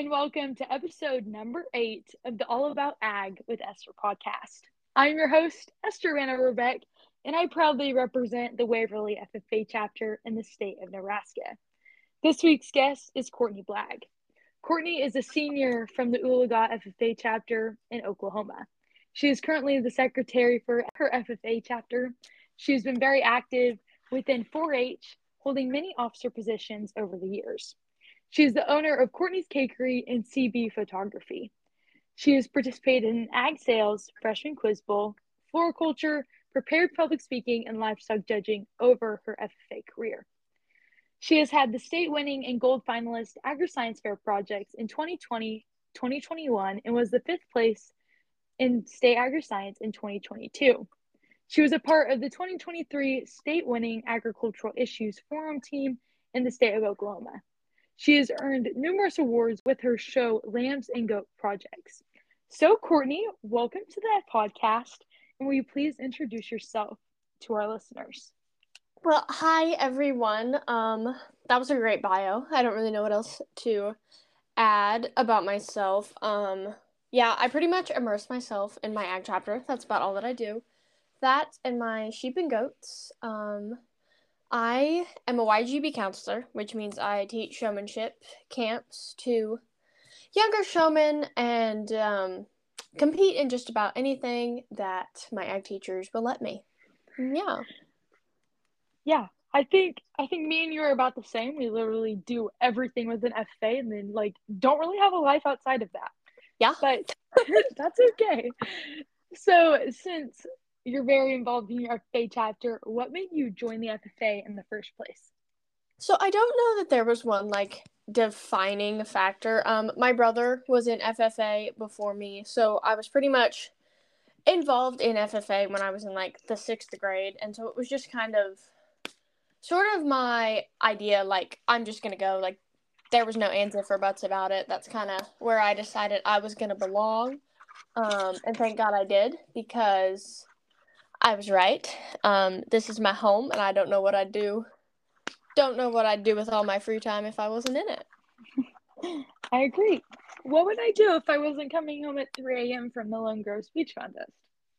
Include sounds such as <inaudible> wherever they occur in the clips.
and welcome to episode number eight of the All About Ag with Esther podcast. I'm your host, Esther Vanna Rebeck, and I proudly represent the Waverly FFA chapter in the state of Nebraska. This week's guest is Courtney Blagg. Courtney is a senior from the Oologah FFA chapter in Oklahoma. She is currently the secretary for her FFA chapter. She has been very active within 4 H, holding many officer positions over the years. She is the owner of Courtney's Cakery and CB Photography. She has participated in ag sales, freshman quiz bowl, floriculture, prepared public speaking, and livestock judging over her FFA career. She has had the state winning and gold finalist agri-science fair projects in 2020, 2021, and was the fifth place in state agri-science in 2022. She was a part of the 2023 state winning agricultural issues forum team in the state of Oklahoma. She has earned numerous awards with her show Lambs and Goat Projects. So, Courtney, welcome to that podcast. And will you please introduce yourself to our listeners? Well, hi everyone. Um, that was a great bio. I don't really know what else to add about myself. Um, yeah, I pretty much immerse myself in my ag chapter. That's about all that I do. That and my sheep and goats. Um, I am a YGB counselor, which means I teach showmanship camps to younger showmen and um, compete in just about anything that my ag teachers will let me. Yeah. Yeah. I think I think me and you are about the same. We literally do everything with an FA and then like don't really have a life outside of that. Yeah. But <laughs> that's okay. So since you're very involved in your FFA chapter. What made you join the FFA in the first place? So I don't know that there was one like defining factor. Um, my brother was in FFA before me, so I was pretty much involved in FFA when I was in like the sixth grade, and so it was just kind of sort of my idea. Like I'm just gonna go. Like there was no ands or buts about it. That's kind of where I decided I was gonna belong. Um, and thank God I did because I was right. Um, this is my home, and I don't know what I'd do. Don't know what I'd do with all my free time if I wasn't in it. <laughs> I agree. What would I do if I wasn't coming home at 3 a.m. from the Lone Grove Speech Contest?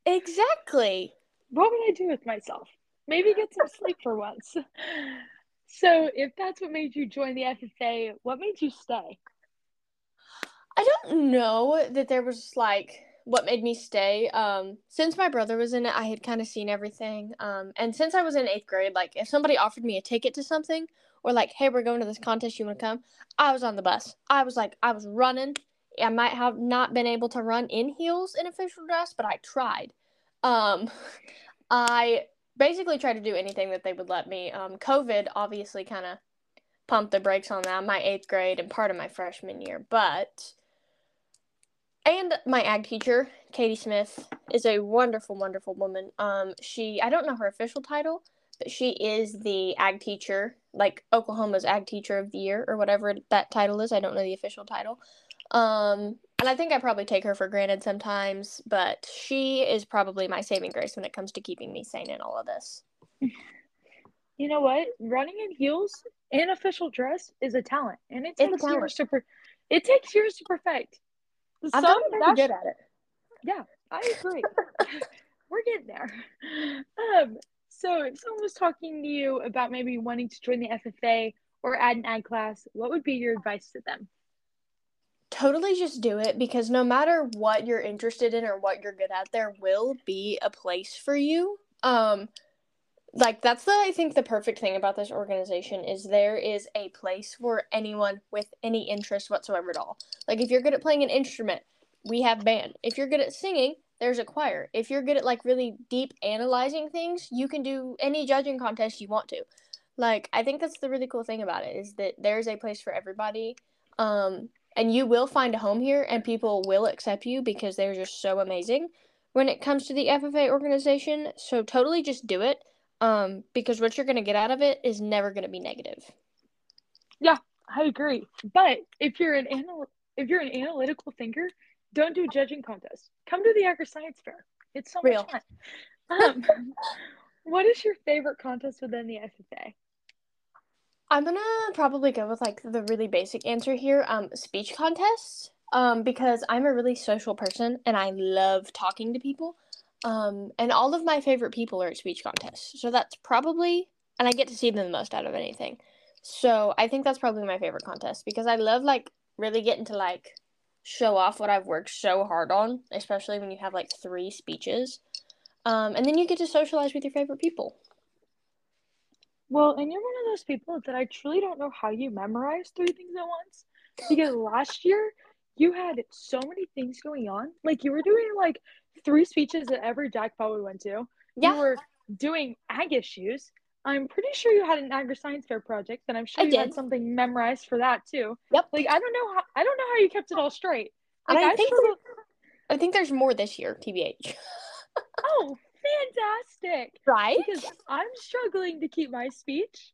Exactly. What would I do with myself? Maybe get some sleep for once. <laughs> So, if that's what made you join the FFA, what made you stay? I don't know that there was like what made me stay um since my brother was in it i had kind of seen everything um and since i was in eighth grade like if somebody offered me a ticket to something or like hey we're going to this contest you want to come? I was on the bus. I was like i was running. I might have not been able to run in heels in official dress but i tried. Um <laughs> i basically tried to do anything that they would let me. Um covid obviously kind of pumped the brakes on that my eighth grade and part of my freshman year but and my ag teacher, Katie Smith, is a wonderful, wonderful woman. Um, she I don't know her official title, but she is the ag teacher, like Oklahoma's ag teacher of the year or whatever that title is. I don't know the official title. Um, and I think I probably take her for granted sometimes, but she is probably my saving grace when it comes to keeping me sane in all of this. You know what? Running in heels in official dress is a talent, and it takes years to per- it takes years to perfect. I'm Some, pretty good at it. Yeah, I agree. <laughs> We're getting there. Um, so if someone was talking to you about maybe wanting to join the FFA or add an ag class, what would be your advice to them? Totally just do it because no matter what you're interested in or what you're good at, there will be a place for you. Um, like that's the I think the perfect thing about this organization is there is a place for anyone with any interest whatsoever at all. Like if you're good at playing an instrument, we have band. If you're good at singing, there's a choir. If you're good at like really deep analyzing things, you can do any judging contest you want to. Like I think that's the really cool thing about it is that there's a place for everybody. Um and you will find a home here and people will accept you because they're just so amazing when it comes to the FFA organization. So totally just do it um, because what you're going to get out of it is never going to be negative. Yeah, I agree. But if you're an anal- if you're an analytical thinker, don't do judging contests. Come to the Agri Science Fair. It's so Real. much fun. Um, <laughs> what is your favorite contest within the FFA? I'm gonna probably go with like the really basic answer here. Um, speech contests. Um, because I'm a really social person and I love talking to people. Um, and all of my favorite people are at speech contests. So that's probably, and I get to see them the most out of anything. So I think that's probably my favorite contest because I love like really getting to like show off what I've worked so hard on, especially when you have like three speeches. Um, and then you get to socialize with your favorite people. Well, and you're one of those people that I truly don't know how you memorize three things at once. Because last year you had so many things going on. Like you were doing like three speeches at every jackpot we went to. Yeah. You were doing ag issues. I'm pretty sure you had an agri science fair project, and I'm sure I you did. had something memorized for that too. Yep. Like I don't know how I don't know how you kept it all straight. Like, I think struggled- I think there's more this year, TBH. <laughs> oh, fantastic! Right? because I'm struggling to keep my speech,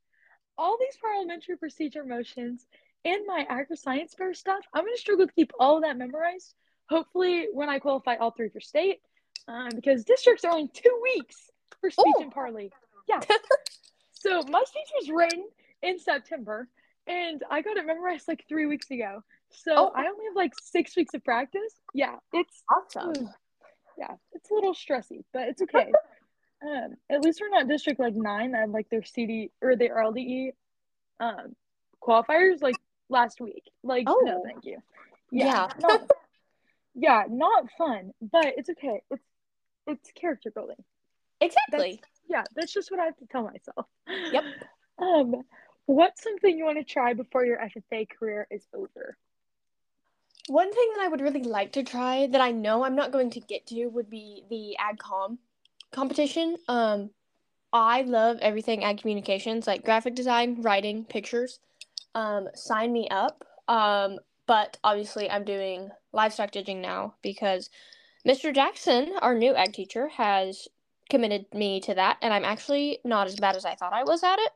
all these parliamentary procedure motions, and my agri science fair stuff. I'm going to struggle to keep all of that memorized. Hopefully, when I qualify all three for state, um, because districts are only two weeks for speech Ooh. and parley. Yeah. <laughs> so my speech was written in September, and I got it memorized like three weeks ago. So Oh. I only have like six weeks of practice. Yeah, it's Awesome. Yeah, it's a little stressy, but it's okay. <laughs> um, at least we're not district like nine that have like their CDE or their LDE um qualifiers like last week. Like oh. no, thank you. Yeah. <laughs> not, yeah, not fun, but it's okay. It's it's character building. Exactly. Yeah, that's just what I have to tell myself. Yep. <laughs> Um, what's something you want to try before your FFA career is over? One thing that I would really like to try that I know I'm not going to get to would be the AdCom competition. Um, I love everything ag communications, like graphic design, writing, pictures. Um, sign me up. Um, but obviously, I'm doing livestock judging now because Mr. Jackson, our new ag teacher, has committed me to that, and I'm actually not as bad as I thought I was at it.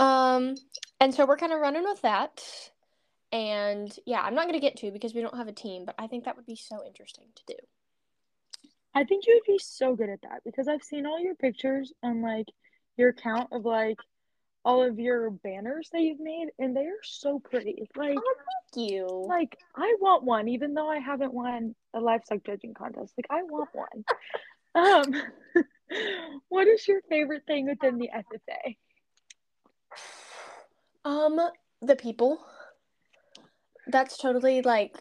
Um, and so we're kind of running with that. And yeah, I'm not going to get to because we don't have a team, but I think that would be so interesting to do. I think you would be so good at that because I've seen all your pictures and like your account of like all of your banners that you've made and they are so pretty. Like Thank you. like I want one even though I haven't won a livestock judging contest. Like I want one. <laughs> um <laughs> what is your favorite thing within the FFA? Um, the people. That's totally like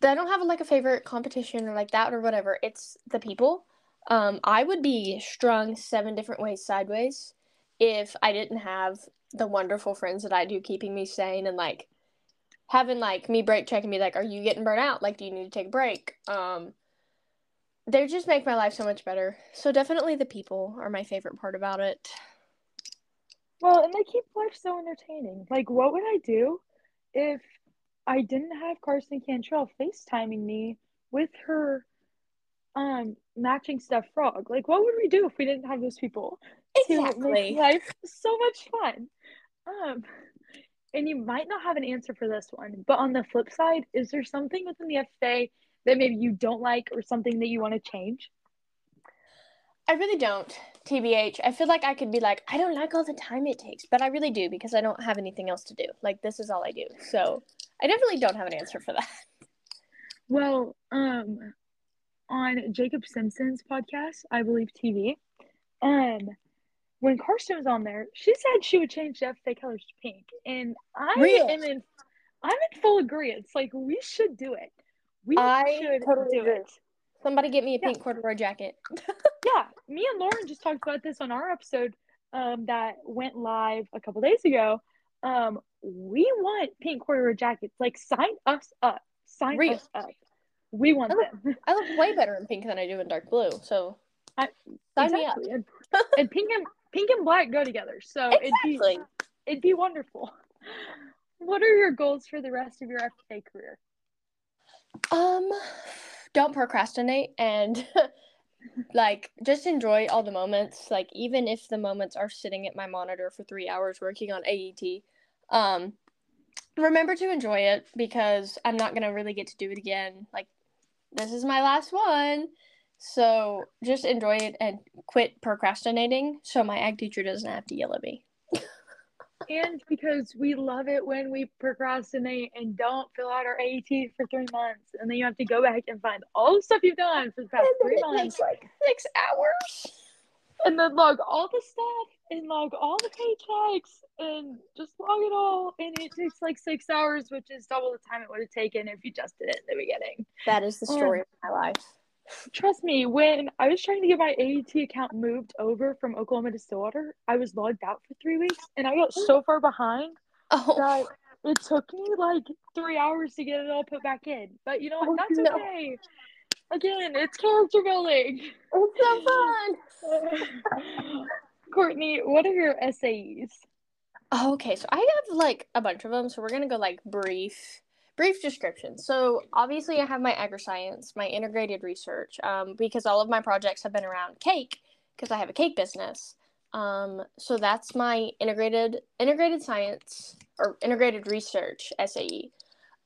I don't have like a favorite competition or like that or whatever. It's the people. Um, I would be strung seven different ways sideways if I didn't have the wonderful friends that I do keeping me sane and like having like me break checking me like, are you getting burnt out? Like, do you need to take a break? Um, they just make my life so much better. So definitely the people are my favorite part about it. Well, and they keep life so entertaining. Like what would I do if I didn't have Carson Cantrell FaceTiming me with her um matching stuff frog? Like what would we do if we didn't have those people Exactly. life so much fun? Um and you might not have an answer for this one, but on the flip side, is there something within the FA that maybe you don't like or something that you want to change? I really don't. TBH. I feel like I could be like, I don't like all the time it takes, but I really do because I don't have anything else to do. Like this is all I do. So I definitely don't have an answer for that. Well, um, on Jacob Simpson's podcast, I believe TV, um, when Karsten was on there, she said she would change the FA colors to pink, and I am in, I'm in full agreement. It's like we should do it. We I should totally do agree. it. Somebody get me a Yeah. pink corduroy jacket. <laughs> Yeah, me and Lauren just talked about this on our episode um, that went live a couple days ago. Um, we want pink corduroy jackets. Like, sign us up. Sign Real. us up. We want I look- them. I look way <laughs> better in pink than I do in dark blue. So I- sign me up. And, <laughs> and pink and pink and black go together. So it'd be it'd be wonderful. <laughs> What are your goals for the rest of your FA career? Um, don't procrastinate and <laughs> like just enjoy all the moments. Like even if the moments are sitting at my monitor for three hours working on AET, um, remember to enjoy it because I'm not gonna really get to do it again. Like this is my last one, so just enjoy it and quit procrastinating so my ag teacher doesn't have to yell at me. and because we love it when we procrastinate and don't fill out our AET for three months, and then you have to go back and find all the stuff you've done for the past three it months, takes like six hours. and then log all the stuff and log all the paychecks and just log it all, and it takes like six hours, which is double the time it would have taken if you just did it in the beginning. That is the story um, of my life. Trust me, when I was trying to get my AET account moved over from Oklahoma to Stillwater, I was logged out for three weeks and I got so far behind Oh, that it took me like three hours to get it all put back in. But you know Oh, what? That's no. okay. Again, it's character building. it's so fun. <laughs> Courtney, what are your SAEs? Oh, okay, so I have like a bunch of them, so we're gonna go like brief, brief description. So obviously, I have my agri-science, my integrated research, um, because all of my projects have been around cake, because I have a cake business. Um, so that's my integrated integrated science or integrated research SAE.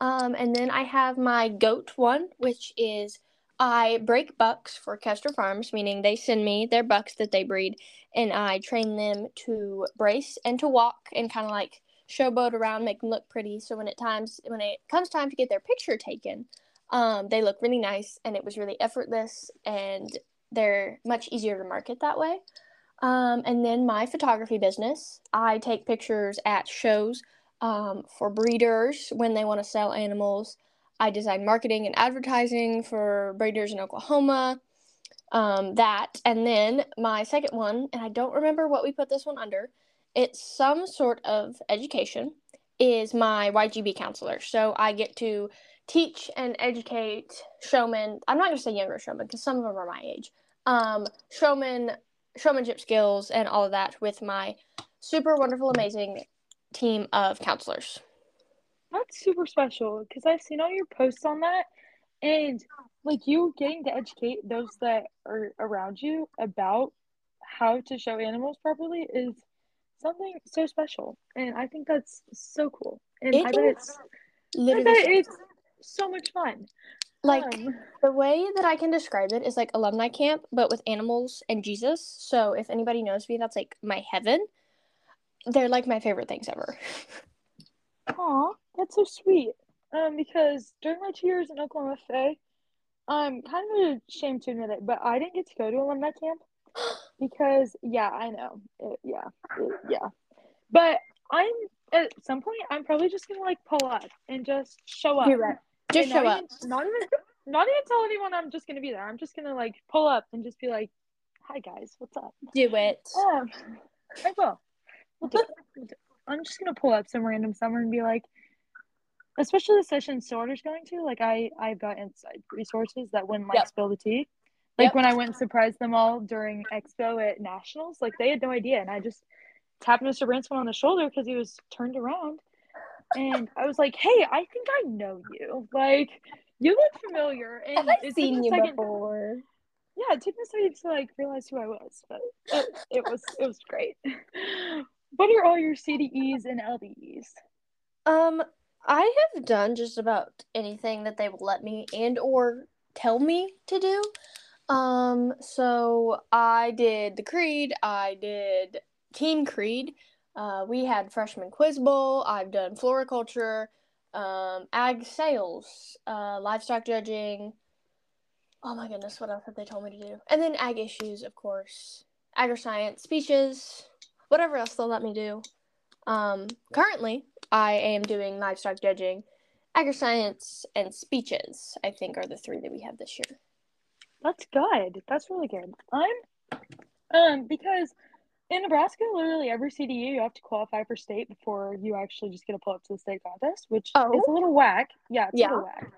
Um, and then I have my goat one, which is I break bucks for Kester Farms, meaning they send me their bucks that they breed, and I train them to brace and to walk and kind of like showboat around, make them look pretty. So when it times when it comes time to get their picture taken, um, they look really nice, and it was really effortless, and they're much easier to market that way. Um, and then my photography business, I take pictures at shows um, for breeders when they want to sell animals. I design marketing and advertising for breeders in Oklahoma. Um, that and then my second one, and I don't remember what we put this one under. It's some sort of education. Is my YGB counselor, so I get to teach and educate showmen. I'm not gonna say younger showmen because some of them are my age. Um, showmen, showmanship skills, and all of that with my super wonderful, amazing team of counselors. That's super special because I've seen all your posts on that, and like you getting to educate those that are around you about how to show animals properly is something so special, and I think that's so cool. And It I bet it's I Literally, bet so- it's so much fun. like Um, the way that I can describe it is like alumni camp, but with animals and Jesus. So if anybody knows me, that's like my heaven. They're like my favorite things ever. <laughs> Aw, that's so sweet. Um, because during my two years in Oklahoma FFA, I'm kind of ashamed to admit it, but I didn't get to go to alumni camp <gasps> because, yeah, I know, it, yeah, it- yeah. But I'm at some point, I'm probably just gonna like pull up and just show up. Do it. Just show up. Even, not even, not even tell anyone I'm just gonna be there. I'm just gonna like pull up and just be like, "Hi guys, what's up?" Do it. Um, I will. We'll do it. We'll do it. I'm just gonna pull up some random summer and be like, especially the session Sorter's going to. Like, I I've got inside resources that wouldn't like Yep. spill the tea. Like Yep. when I went and surprised them all during Expo at Nationals, like they had no idea, and I just tapped Mr. Branscombe on the shoulder because he was turned around, and I was like, "Hey, I think I know you. Like, you look familiar." And Have I seen you second- before? yeah, it took me a second to like realize who I was, but it, it was it was great. <laughs> What are all your CDEs and LDEs? Um, I have done just about anything that they will let me and or tell me to do. Um, so I did the Creed, I did Team Creed. Uh, we had freshman quiz bowl. I've done floriculture, um, ag sales, uh, livestock judging. Oh my goodness, what else have they told me to do? And then ag issues, of course, agri-science, speeches, whatever else they'll let me do. Um, currently, I am doing livestock judging, agri-science, and speeches. I think are the three that we have this year. That's good. That's really good. I'm um because in Nebraska, literally every CDE you have to qualify for state before you actually just get to pull up to the state contest, which Oh. is a little whack. Yeah, it's Yeah. a little whack.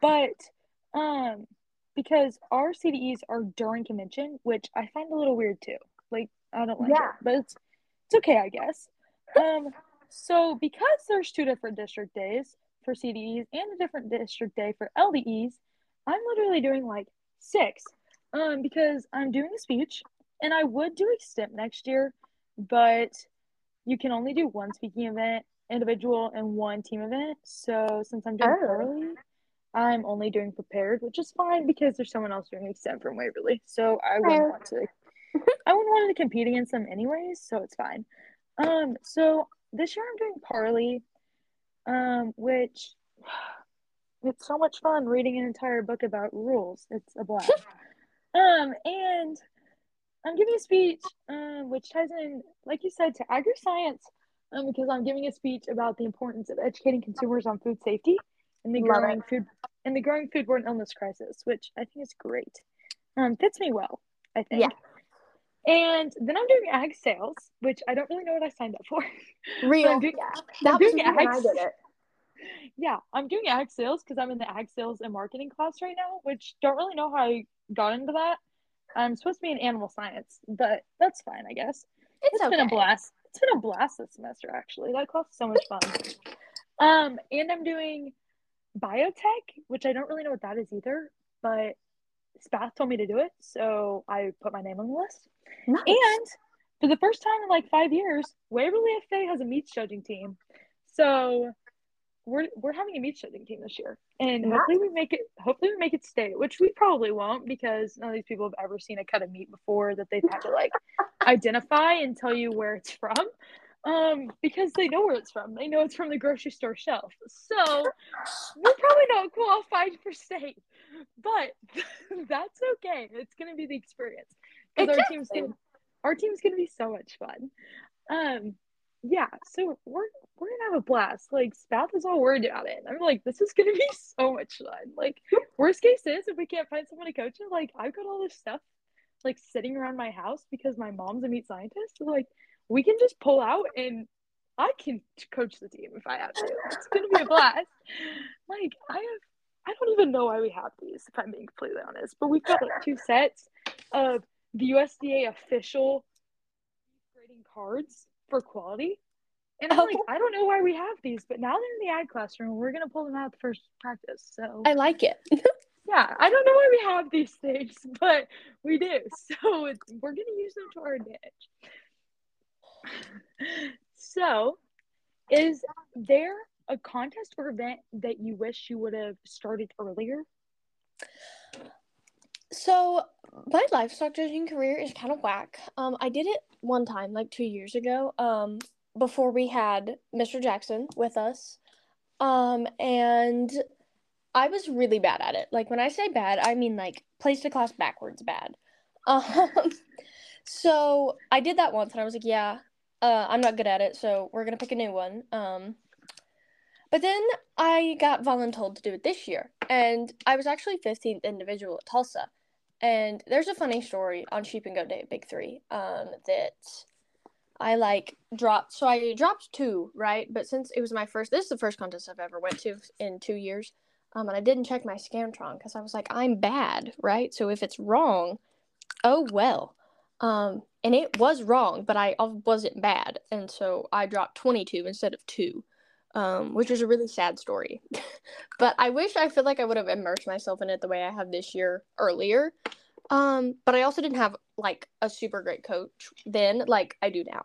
But um because our CDEs are during convention, which I find a little weird too. Like I don't like Yeah. it, but it's it's okay, I guess. Um so because there's two different district days for CDEs and a different district day for LDEs, I'm literally doing like six. Um, because I'm doing a speech and I would do a extemp next year, but you can only do one speaking event individual and one team event. So since I'm doing Oh. early, I'm only doing prepared, which is fine because there's someone else doing extemp from Waverly. So I wouldn't Fair. want to I wouldn't want to compete against them anyways, so it's fine. Um, so this year I'm doing Parley, um, which it's so much fun reading an entire book about rules. It's a blast. <laughs> um, and I'm giving a speech, um, which ties in, like you said, to agri-science, um, because I'm giving a speech about the importance of educating consumers on food safety and the Love growing it. food and the growing foodborne illness crisis, which I think is great. Um, fits me well, I think. Yeah. And then I'm doing ag sales, which I don't really know what I signed up for. <laughs> Real. Doing, that I'm was me when I did it. Yeah, I'm doing ag sales because I'm in the ag sales and marketing class right now, which don't really know how I got into that. I'm supposed to be in animal science, but that's fine, I guess. It's It's okay. been a blast. It's been a blast this semester, actually. That class is so much fun. Um, and I'm doing biotech, which I don't really know what that is either, but Spath told me to do it, so I put my name on the list. Nice. And for the first time in like five years, Waverly FA has a meat judging team. So we're we're having a meat judging team this year. And Nice. hopefully we make it hopefully we make it state, which we probably won't because none of these people have ever seen a cut of meat before that they've had to like <laughs> identify and tell you where it's from. Um, because they know where it's from. They know it's from the grocery store shelf. So we're probably not qualified for state. But <laughs> that's okay. It's gonna be the experience. Because our team's gonna our team's gonna be so much fun. Um yeah, so we're we're gonna have a blast. Like Spath is all worried about it. I'm like, this is gonna <laughs> be so much fun. Like <laughs> worst case is if we can't find someone to coach it, like I've got all this stuff like sitting around my house because my mom's a meat scientist. So, like we can just pull out and I can coach the team if I have to. It's gonna be a <laughs> blast. Like I have I don't even know why we have these, if I'm being completely honest. But we've got like two sets of the USDA official grading cards for quality. And I'm like, Oh. I don't know why we have these, but now they're in the ag classroom. We're gonna pull them out the first practice. So I like it. <laughs> yeah, I don't know why we have these things, <laughs> but we do. So it's, we're gonna use them to our advantage. <sighs> So, is there a contest or event that you wish you would have started earlier? So my livestock judging career is kind of whack. Um, I did it one time, like two years ago. Um, before we had Mr. Jackson with us. Um, and I was really bad at it. Like when I say bad, I mean like place to class backwards bad. <laughs> Um, so I did that once, and I was like, yeah, uh, I'm not good at it, so we're gonna pick a new one. Um, but then I got voluntold to do it this year, and I was actually 15th individual at Tulsa. And there's a funny story on Sheep and Goat Day Big Three um, that I like dropped. So I dropped two, right? But since it was my first, this is the first contest I've ever went to in two years. Um, and I didn't check my Scantron because I was like, I'm bad, right? So if it's wrong, oh well. Um, and it was wrong, but I wasn't bad, and so I dropped 22 instead of two, um, which is a really sad story. <laughs> but I wish I feel like I would have immersed myself in it the way I have this year earlier. Um, but I also didn't have like a super great coach then, like I do now.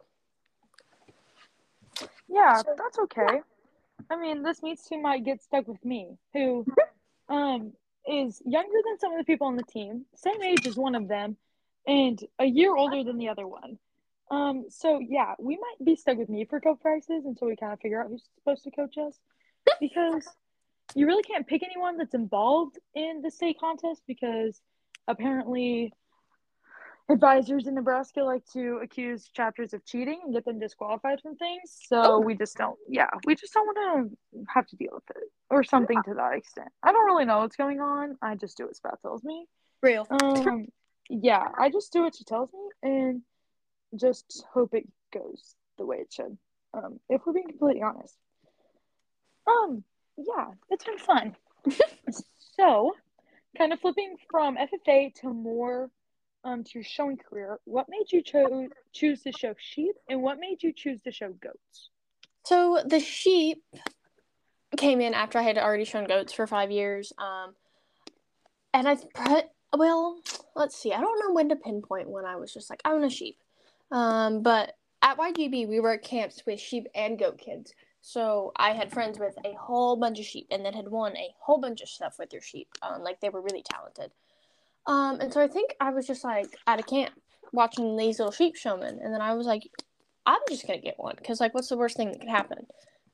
Yeah, So- that's okay. I mean, this meets team might get stuck with me, who <laughs> um is younger than some of the people on the team, same age as one of them, and a year older than the other one. Um, so yeah, we might be stuck with me for co-prices until we kind of figure out who's supposed to coach us, <laughs> because you really can't pick anyone that's involved in the state contest because apparently advisors in Nebraska like to accuse chapters of cheating and get them disqualified from things. So Oh. we just don't, yeah, we just don't want to have to deal with it or something to that extent. I don't really know what's going on. I just do what Spath tells me. Real. Um, yeah, I just do what she tells me and just hope it goes the way it should. Um, if we're being completely honest. Um, yeah, it's been fun. <laughs> so, kind of flipping from FFA to more um to your showing career, what made you cho- choose to show sheep and what made you choose to show goats? So the sheep came in after I had already shown goats for five years. Um, and I well, let's see. I don't know when to pinpoint when I was just like I want a sheep. Um, but at YGB we were at camps with sheep and goat kids. So I had friends with a whole bunch of sheep, and then had won a whole bunch of stuff with their sheep. Um, like they were really talented. Um, and so I think I was just like at a camp watching these little sheep showmen, and then I was like, I'm just gonna get one because like, what's the worst thing that could happen?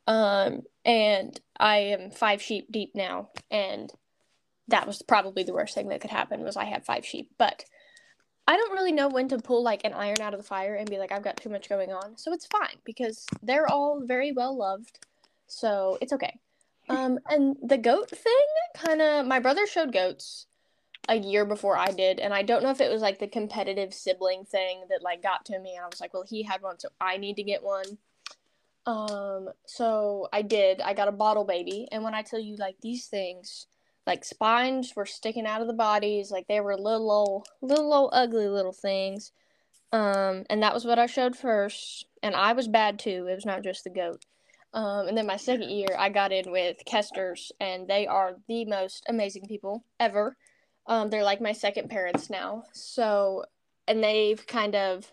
Um, and I am five sheep deep now, and that was probably the worst thing that could happen was I had five sheep. But I don't really know when to pull like an iron out of the fire and be like, I've got too much going on. So it's fine because they're all very well loved. So it's okay. Um, <laughs> and the goat thing kind of, my brother showed goats a year before I did, and I don't know if it was like the competitive sibling thing that like got to me, and I was like, well, he had one, so I need to get one. Um, so I did. I got a bottle baby, and when I tell you like these things, like spines were sticking out of the bodies, like they were little old, little old ugly little things. Um, and that was what I showed first, and I was bad too. It was not just the goat. Um, and then my second year, I got in with Kesters, and they are the most amazing people ever. Um, they're like my second parents now. So, and they've kind of,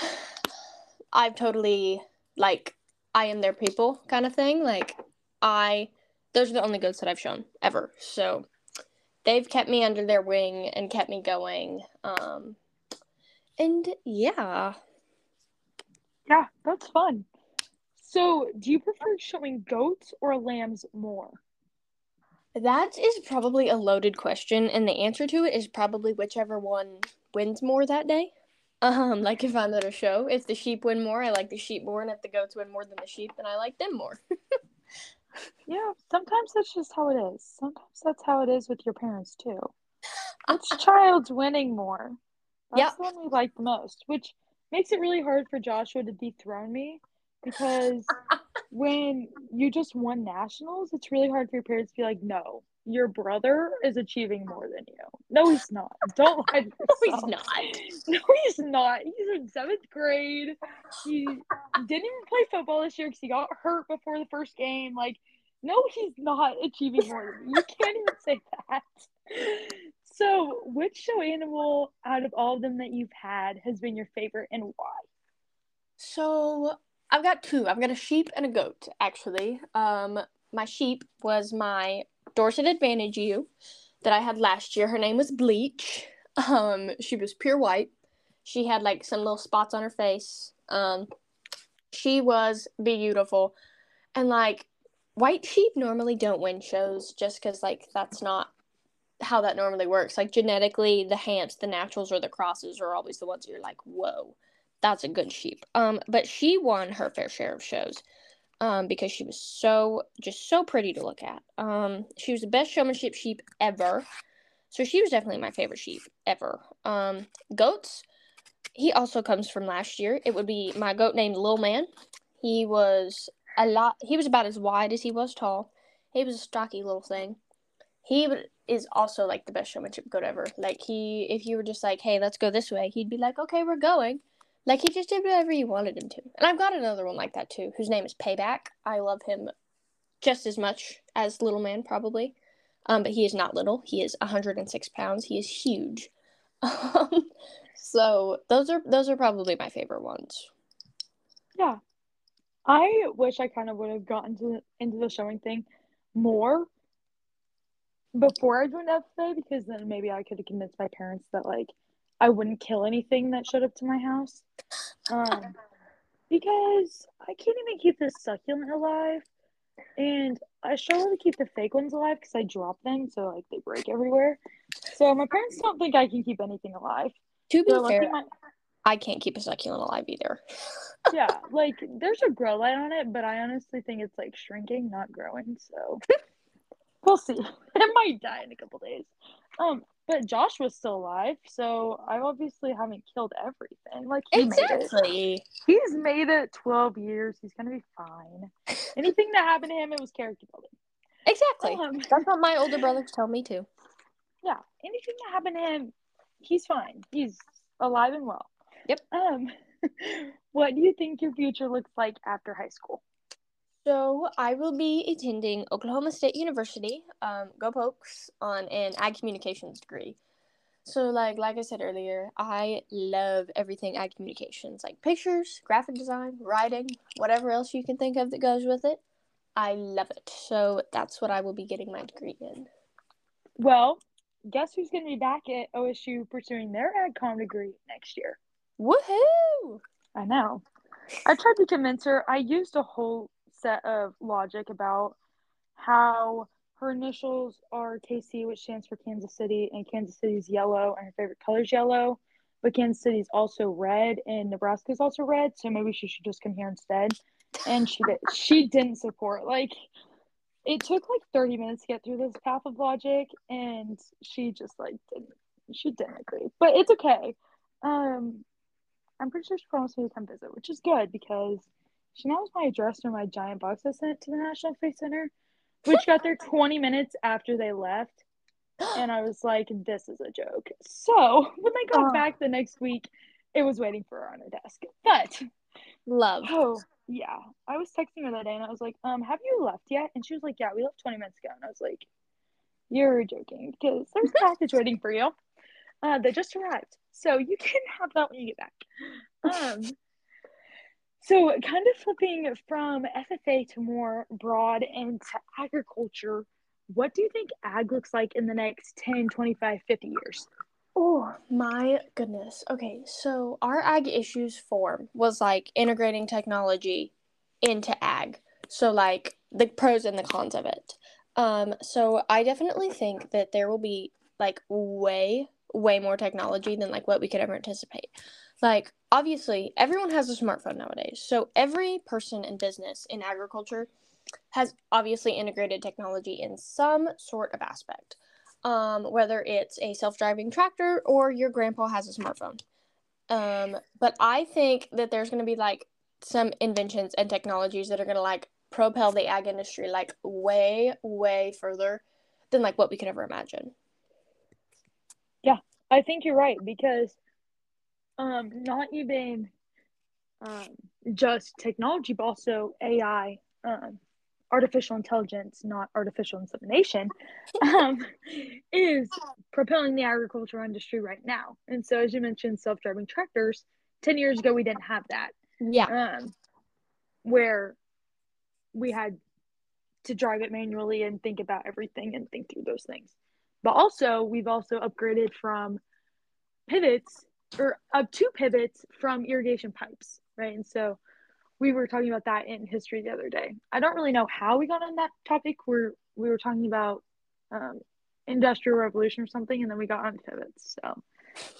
<sighs> I've totally like, I am their people kind of thing. Like, I, those are the only goats that I've shown ever. So, they've kept me under their wing and kept me going. Um, and yeah. Yeah, that's fun. So, do you prefer showing goats or lambs more? That is probably a loaded question, and the answer to it is probably whichever one wins more that day. Um, like if I'm at a show, if the sheep win more, I like the sheep more, and if the goats win more than the sheep, then I like them more. <laughs> yeah, sometimes that's just how it is. Sometimes that's how it is with your parents too. <laughs> Which child's winning more? That's yep. the one we like the most, which makes it really hard for Joshua to dethrone me because <laughs> when you just won nationals, it's really hard for your parents to be like, no, your brother is achieving more than you. No, he's not. Don't <laughs> lie to No, he's not. <laughs> No, he's not. He's in seventh grade. He didn't even play football this year because he got hurt before the first game. Like, no, he's not achieving more than you. You can't even say that. <laughs> So, which show animal out of all of them that you've had has been your favorite and why? So, I've got two. I've got a sheep and a goat, actually. Um, my sheep was my Dorset Advantage ewe that I had last year. Her name was Bleach. Um, she was pure white. She had like some little spots on her face. Um, she was beautiful, and like white sheep normally don't win shows just because like that's not how that normally works. Like genetically, the Hamps, the naturals, or the crosses are always the ones you're like, whoa that's a good sheep. Um, but she won her fair share of shows. Um, because she was so just so pretty to look at. Um, she was the best showmanship sheep ever. So she was definitely my favorite sheep ever. Um, goats, he also comes from last year. It would be my goat named Lil Man. He was a lot. He was about as wide as he was tall. He was a stocky little thing. He is also like the best showmanship goat ever. Like he, if you were just like, "Hey, let's go this way," he'd be like, "Okay, we're going." Like he just did whatever you wanted him to. And I've got another one like that too, whose name is Payback. I love him just as much as Little Man probably. Um, but he is not little. He is 106 pounds. He is huge. <laughs> Um, so those are those are probably my favorite ones. Yeah, I wish I kind of would have gotten to into the showing thing more before I joined FFA because then maybe I could have convinced my parents that like I wouldn't kill anything that showed up to my house. Um, because I can't even keep this succulent alive. And I struggle to keep the fake ones alive because I drop them, so like they break everywhere. So my parents don't think I can keep anything alive. To be so, fair, my... I can't keep a succulent alive either. <laughs> yeah, like there's a grow light on it, but I honestly think it's like shrinking, not growing. So <laughs> we'll see. <laughs> It might die in a couple days. Um, but Josh was still alive, so I obviously haven't killed everything. Like he exactly. Made He's made it twelve years. He's gonna be fine. <laughs> Anything that happened to him, it was character building. Exactly. Um, That's what my older brothers tell me too. Yeah. Anything that happened to him, he's fine. He's alive and well. Yep. Um, <laughs> what do you think your future looks like after high school? So I will be attending Oklahoma State University, um, go Pokes, on an ag communications degree. So like like I said earlier, I love everything ag communications, like pictures, graphic design, writing, whatever else you can think of that goes with it. I love it. So that's what I will be getting my degree in. Well, guess who's going to be back at OSU pursuing their ag com degree next year? Woohoo! I know. I tried to convince her. I used a whole set of logic about how her initials are KC, which stands for Kansas City, and Kansas City's yellow, and her favorite color is yellow. But Kansas City's also red, and Nebraska's also red, so maybe she should just come here instead. And she did. She didn't support. Like, it took like 30 minutes to get through this path of logic, and she just like didn't. She didn't agree, but it's okay. Um, I'm pretty sure she promised me to come visit, which is good because she knows my address from my giant box I sent to the National FFA Center, which got there 20 minutes after they left. And I was like, this is a joke. So when they got back the next week, it was waiting for her on her desk. But love. Oh, yeah. I was texting her that day and I was like, um, have you left yet? And she was like, yeah, we left 20 minutes ago. And I was like, you're joking because there's <laughs> a package waiting for you uh, that just arrived. So you can have that when you get back. Um, so, kind of flipping from FFA to more broad into agriculture, what do you think ag looks like in the next 10, 25, 50 years? Oh my goodness. Okay, so our ag issues forum was like integrating technology into ag. So, like the pros and the cons of it. Um, so I definitely think that there will be like way, way more technology than like what we could ever anticipate. Like, obviously, everyone has a smartphone nowadays. So, every person in business in agriculture has obviously integrated technology in some sort of aspect. Um, whether it's a self driving tractor or your grandpa has a smartphone. Um, but I think that there's going to be like some inventions and technologies that are going to like propel the ag industry like way, way further than like what we could ever imagine. Yeah, I think you're right because um, not even um, just technology, but also AI, um, artificial intelligence, not artificial insemination, <laughs> um, is propelling the agricultural industry right now. And so, as you mentioned, self driving tractors, 10 years ago, we didn't have that. Yeah. Um, where we had to drive it manually and think about everything and think through those things. But also, we've also upgraded from pivots or up to pivots from irrigation pipes, right? And so we were talking about that in history the other day. I don't really know how we got on that topic. Where we were talking about um, industrial revolution or something, and then we got on pivots. So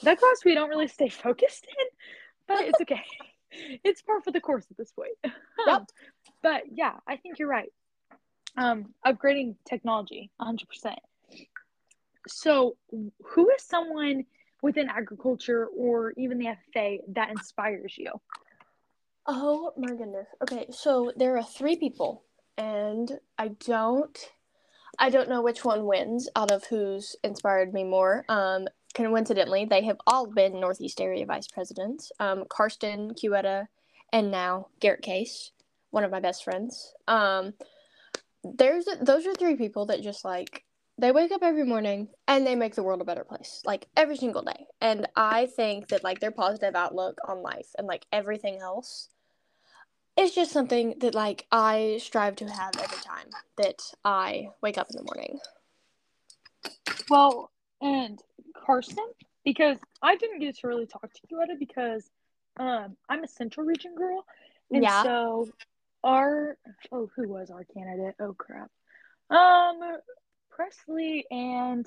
that class we don't really stay focused in, but it's okay. <laughs> it's par for the course at this point. <laughs> Yep. but yeah, I think you're right. Um, upgrading technology, 100%. So, who is someone within agriculture or even the FFA that inspires you? Oh my goodness. Okay, so there are three people, and I don't, I don't know which one wins out of who's inspired me more. Um, coincidentally, they have all been Northeast area vice presidents. Um, Karsten Cuetta, and now Garrett Case, one of my best friends. Um, there's those are three people that just like they wake up every morning and they make the world a better place like every single day. And i think that like their positive outlook on life and like everything else is just something that like i strive to have every time that i wake up in the morning. Well and carson because i didn't get to really talk to you about it because um i'm a central region girl. And yeah. so our oh who was our candidate? Oh crap. Um Presley and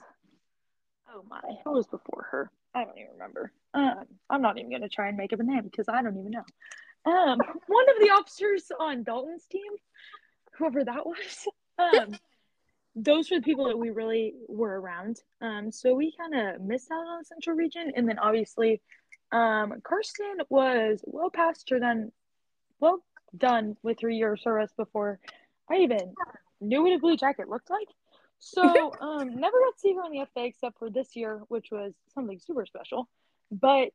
oh my, who was before her? I don't even remember. Um, I'm not even gonna try and make up a name because I don't even know. Um, one of the officers on Dalton's team, whoever that was, um, those were the people that we really were around. Um, so we kind of missed out on the Central Region, and then obviously, um, Kirsten was well past her done, well done with her year of service before I even knew what a blue jacket looked like. So, <laughs> um, never got to see her in the FA except for this year, which was something super special. But,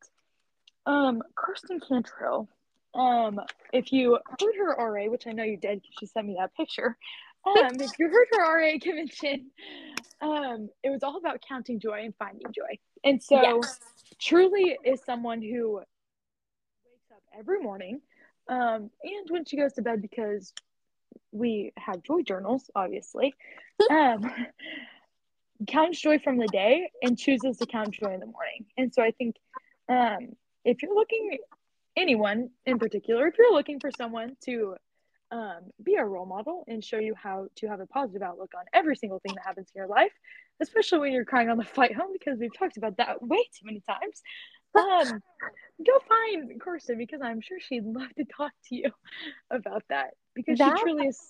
um, Kirsten Cantrell, um, if you heard her RA, which I know you did because she sent me that picture, um, if you heard her RA convention, um, it was all about counting joy and finding joy. And so, yes. truly is someone who wakes up every morning, um, and when she goes to bed because we have joy journals, obviously. um, counts joy from the day and chooses to count joy in the morning. And so I think um, if you're looking anyone in particular, if you're looking for someone to um, be a role model and show you how to have a positive outlook on every single thing that happens in your life, especially when you're crying on the <laughs> flight home, because we've talked about that way too many times. Um, go find Kirsten because I'm sure she'd love to talk to you <laughs> about that because that, she truly is.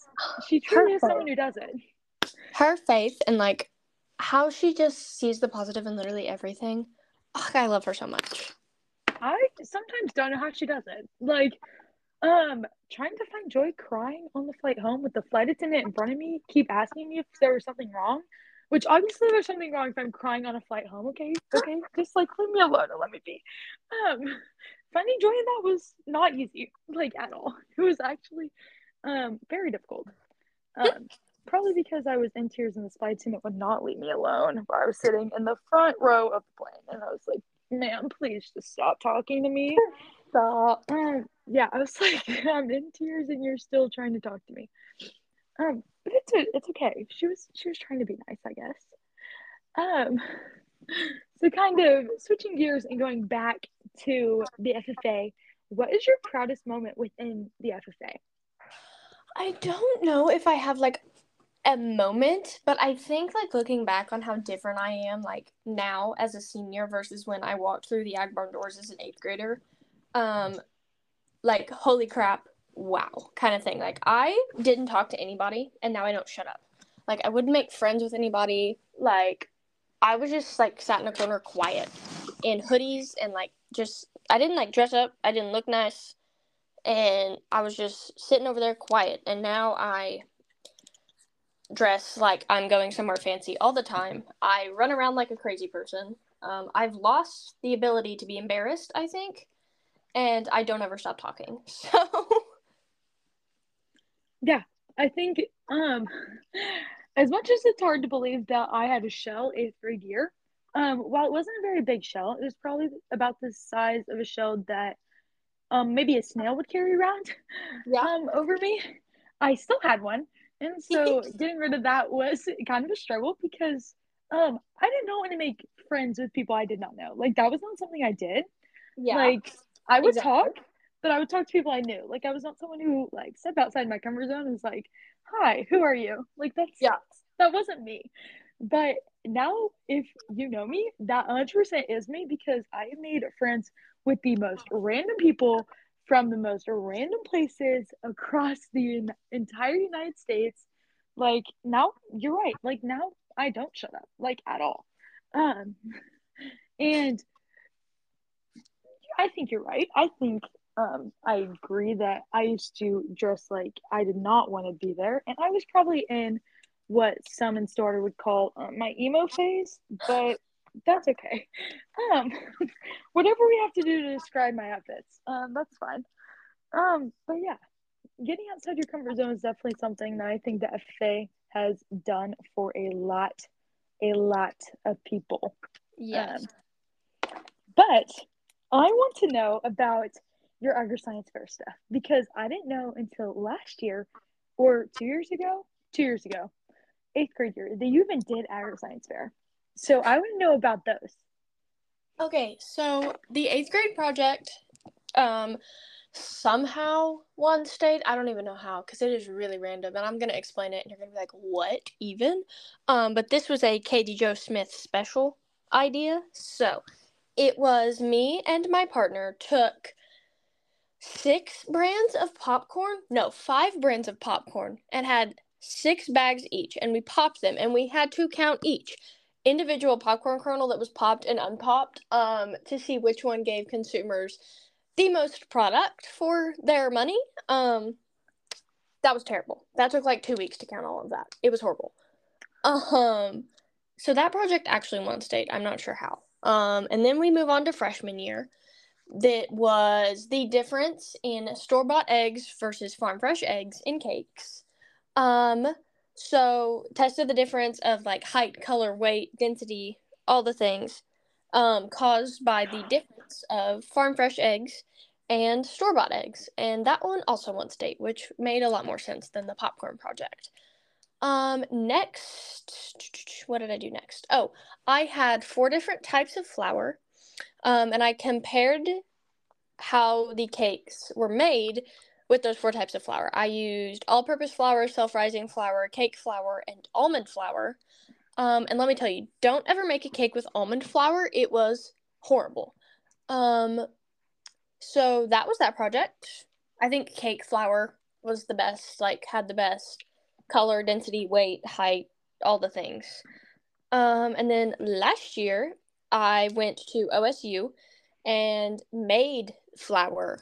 She <gasps> truly is someone who does it. Her faith and like how she just sees the positive in literally everything. Oh, I love her so much. I sometimes don't know how she does it. Like, um, trying to find joy crying on the flight home with the flight attendant in front of me keep asking me if there was something wrong. Which obviously there's something wrong if I'm crying on a flight home. Okay, okay, just like leave me alone and let me be. Um, finding joy in that was not easy, like at all. It was actually um very difficult. Um, probably because I was in tears and the flight attendant would not leave me alone while I was sitting in the front row of the plane, and I was like, "Ma'am, please just stop talking to me." Stop. Um, yeah, I was <laughs> like, I'm in tears and you're still trying to talk to me. Um, but it's it's okay. She was she was trying to be nice, I guess. Um, <laughs> so kind of switching gears and going back to the FFA. What is your proudest moment within the FFA? I don't know if I have like a moment, but I think like looking back on how different I am like now as a senior versus when I walked through the Ag Barn doors as an eighth grader, um, like holy crap, wow kind of thing. Like I didn't talk to anybody and now I don't shut up. Like I wouldn't make friends with anybody. Like I was just like sat in a corner quiet in hoodies and like just I didn't like dress up. I didn't look nice. And I was just sitting over there quiet. And now I dress like I'm going somewhere fancy all the time. I run around like a crazy person. Um, I've lost the ability to be embarrassed, I think, and I don't ever stop talking. <laughs> So yeah, I think um as much as it's hard to believe that I had a shell eighth grade year, um, while it wasn't a very big shell, it was probably about the size of a shell that um maybe a snail would carry around yeah. um over me. I still had one. And so <laughs> getting rid of that was kind of a struggle because um I didn't know when to make friends with people I did not know. Like that was not something I did. Yeah. Like I would exactly. talk, but I would talk to people I knew. Like I was not someone who like stepped outside my comfort zone and was like, "Hi, who are you?" Like that's yeah, that wasn't me. But now, if you know me, that 100% is me because I made friends with the most random people from the most random places across the entire United States. Like now, you're right. Like now, I don't shut up like at all. Um, and I think you're right. I think um, I agree that I used to dress like I did not want to be there, and I was probably in what some in Starter would call uh, my emo phase, but that's okay. Um, <laughs> whatever we have to do to describe my outfits, um, that's fine. Um, but yeah, getting outside your comfort zone is definitely something that I think that FFA has done for a lot, a lot of people. Yes. Um, but I want to know about your agri science fair stuff because I didn't know until last year or two years ago, two years ago, eighth grade year, you even did agri science fair. So I want to know about those. Okay, so the eighth grade project, um, somehow won state. I don't even know how because it is really random, and I'm gonna explain it, and you're gonna be like, "What even?" Um, but this was a Katie Joe Smith special idea, so it was me and my partner took six brands of popcorn no five brands of popcorn and had six bags each and we popped them and we had to count each individual popcorn kernel that was popped and unpopped um, to see which one gave consumers the most product for their money. Um, that was terrible. That took like two weeks to count all of that. It was horrible. Um so that project actually won state. I'm not sure how. Um, and then we move on to freshman year. That was the difference in store bought eggs versus farm fresh eggs in cakes. Um, so tested the difference of like height, color, weight, density, all the things um, caused by the difference of farm fresh eggs and store bought eggs. And that one also won state, which made a lot more sense than the popcorn project. Um, next, what did I do next? Oh, I had four different types of flour, um, and I compared how the cakes were made with those four types of flour. I used all purpose flour, self rising flour, cake flour, and almond flour. Um, and let me tell you, don't ever make a cake with almond flour. It was horrible. Um, so that was that project. I think cake flour was the best, like, had the best color, density, weight, height, all the things. Um, and then last year, I went to OSU and made flour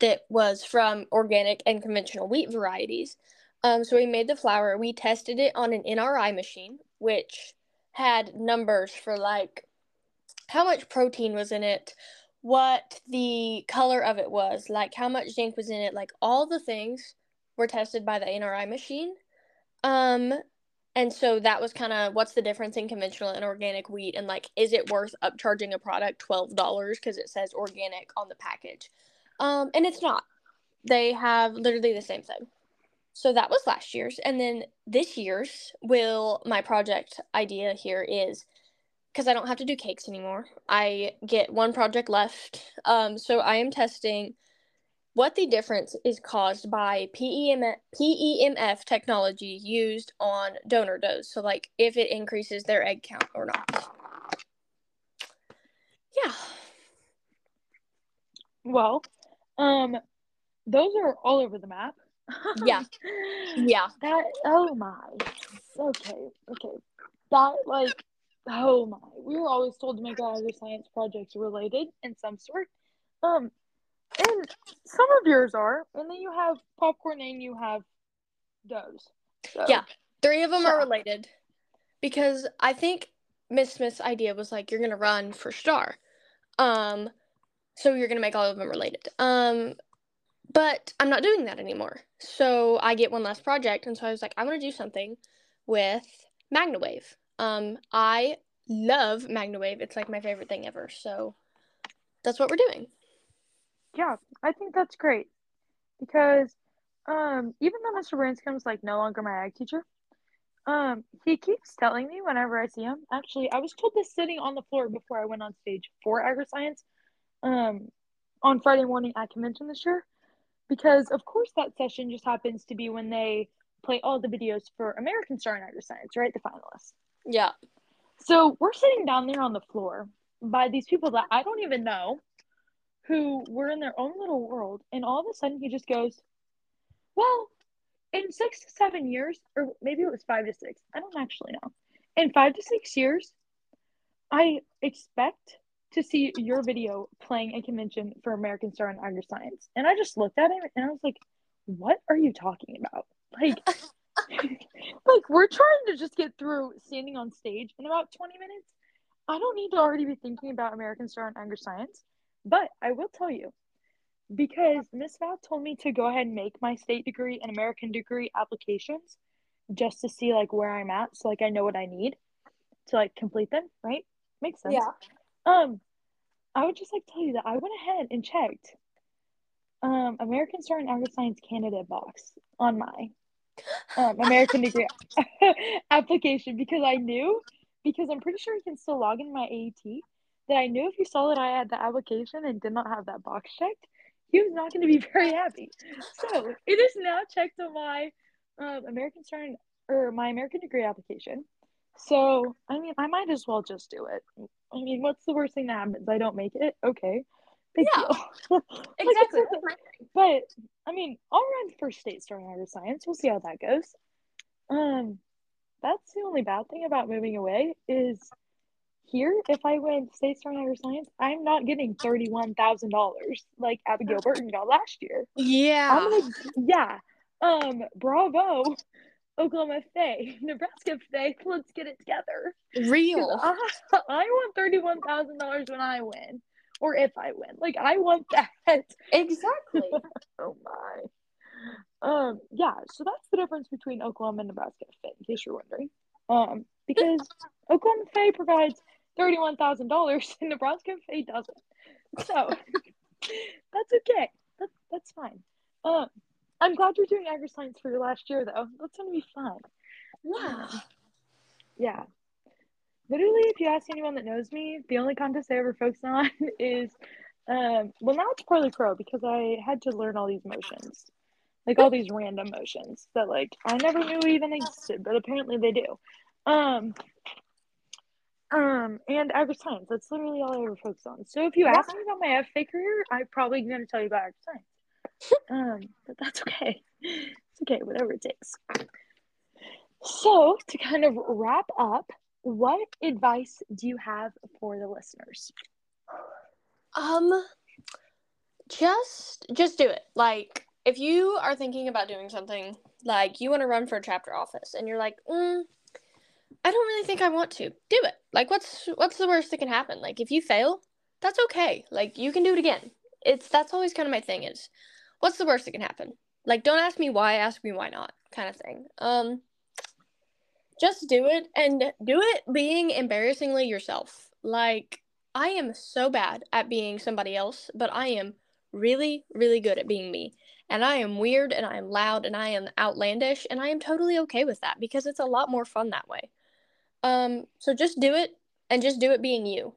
that was from organic and conventional wheat varieties. Um, so we made the flour, we tested it on an NRI machine, which had numbers for like how much protein was in it, what the color of it was, like how much zinc was in it, like all the things were tested by the NRI machine. Um, and so that was kind of what's the difference in conventional and organic wheat, and like, is it worth upcharging a product twelve dollars because it says organic on the package? Um, and it's not. They have literally the same thing. So that was last year's, and then this year's will my project idea here is because I don't have to do cakes anymore. I get one project left. Um, so I am testing what the difference is caused by PEM- PEMF technology used on donor does. So, like, if it increases their egg count or not. Yeah. Well, um, those are all over the map. <laughs> yeah. Yeah. That, oh my. Okay. Okay. That, like, oh my. We were always told to make our other science projects related in some sort. Um, and some of yours are, and then you have popcorn and you have those. So, yeah, three of them are related because I think Miss Smith's idea was like you're gonna run for star, um, so you're gonna make all of them related. Um, but I'm not doing that anymore. So I get one last project, and so I was like, I want to do something with MagnaWave. Um, I love MagnaWave. It's like my favorite thing ever. So that's what we're doing yeah, I think that's great because um, even though Mr. Branscombe's like no longer my ag teacher, um, he keeps telling me whenever I see him. Actually, I was told this sitting on the floor before I went on stage for agri-science um, on Friday morning at convention this year, because of course that session just happens to be when they play all the videos for American Star in Agri-Science, right? The finalists. Yeah. So we're sitting down there on the floor by these people that I don't even know who were in their own little world, and all of a sudden he just goes, Well, in six to seven years, or maybe it was five to six, I don't actually know. In five to six years, I expect to see your video playing a convention for American Star and Agri-Science. And I just looked at him and I was like, What are you talking about? Like, <laughs> <laughs> like we're trying to just get through standing on stage in about 20 minutes. I don't need to already be thinking about American Star and Agri-Science. But I will tell you, because Miss Val told me to go ahead and make my state degree and American degree applications just to see like where I'm at, so like I know what I need to like complete them, right? Makes sense. Yeah. Um, I would just like to tell you that I went ahead and checked um American Star and Agri-Science candidate box on my um, American <laughs> degree <laughs> application because I knew because I'm pretty sure you can still log in my AET that I knew if he saw that I had the application and did not have that box checked, he was not going to be <laughs> very happy. So it is now checked on my um, American Star or my American degree application. So I mean, I might as well just do it. I mean, what's the worst thing that happens? I don't make it. Okay, big yeah. deal. <laughs> exactly. but I mean, I'll run for state Star in agri-science. We'll see how that goes. Um, that's the only bad thing about moving away is here, if I went State Star Agri-Science, I'm not getting thirty-one thousand dollars like Abigail Burton got last year. Yeah. Gonna, yeah. Um. Bravo, Oklahoma State, <laughs> Nebraska State. <laughs> Let's get it together. Real. I, <laughs> I want thirty-one thousand dollars when I win, or if I win. Like I want that. Exactly. oh my. Um. Yeah. So that's the difference between Oklahoma and Nebraska State, in case you're wondering. Um. Because Oklahoma State provides thirty-one thousand dollars, and Nebraska Fade doesn't. So that's okay. That's that's fine. Um, I'm glad you're doing agri-science for your last year, though. That's gonna be fun. Yeah. Yeah. Literally, if you ask anyone that knows me, the only contest I ever focus on <laughs> is Um, well, now it's partly pro because I had to learn all these motions, like all these random motions that like I never knew even existed, but apparently they do. Um, um, and agri-science. That's literally all I ever focus on. So if you ask me about my FFA career, I'm probably going to tell you about agri-science. Um, but that's okay. It's okay, whatever it takes. So to kind of wrap up, what advice do you have for the listeners? Um, just just do it. Like if you are thinking about doing something, like you want to run for a chapter office, and you're like, mm, I don't really think I want to. Do it. Like what's what's the worst that can happen? Like if you fail, that's okay. Like you can do it again. It's that's always kind of my thing is what's the worst that can happen? Like don't ask me why, ask me why not kind of thing. Um just do it and do it being embarrassingly yourself. Like I am so bad at being somebody else, but I am really really good at being me. And I am weird and I am loud and I am outlandish and I am totally okay with that because it's a lot more fun that way. Um, so just do it and just do it being you.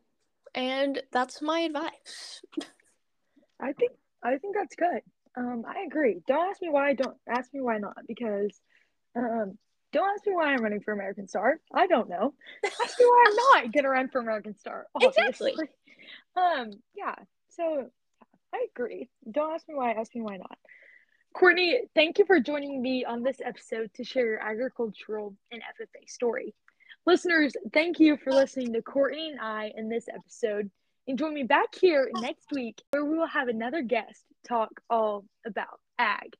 And that's my advice. <laughs> I think I think that's good. Um, I agree. Don't ask me why. Don't ask me why not. Because, um, don't ask me why I'm running for American Star. I don't know. <laughs> Ask me why I'm not gonna run for American Star. <laughs> Obviously. Exactly. Um, yeah. So I agree. Don't ask me why. Ask me why not. Courtney, thank you for joining me on this episode to share your agricultural and FFA story. Listeners, thank you for listening to Courtney and I in this episode. And join me back here <laughs> next week where we will have another guest talk all about ag.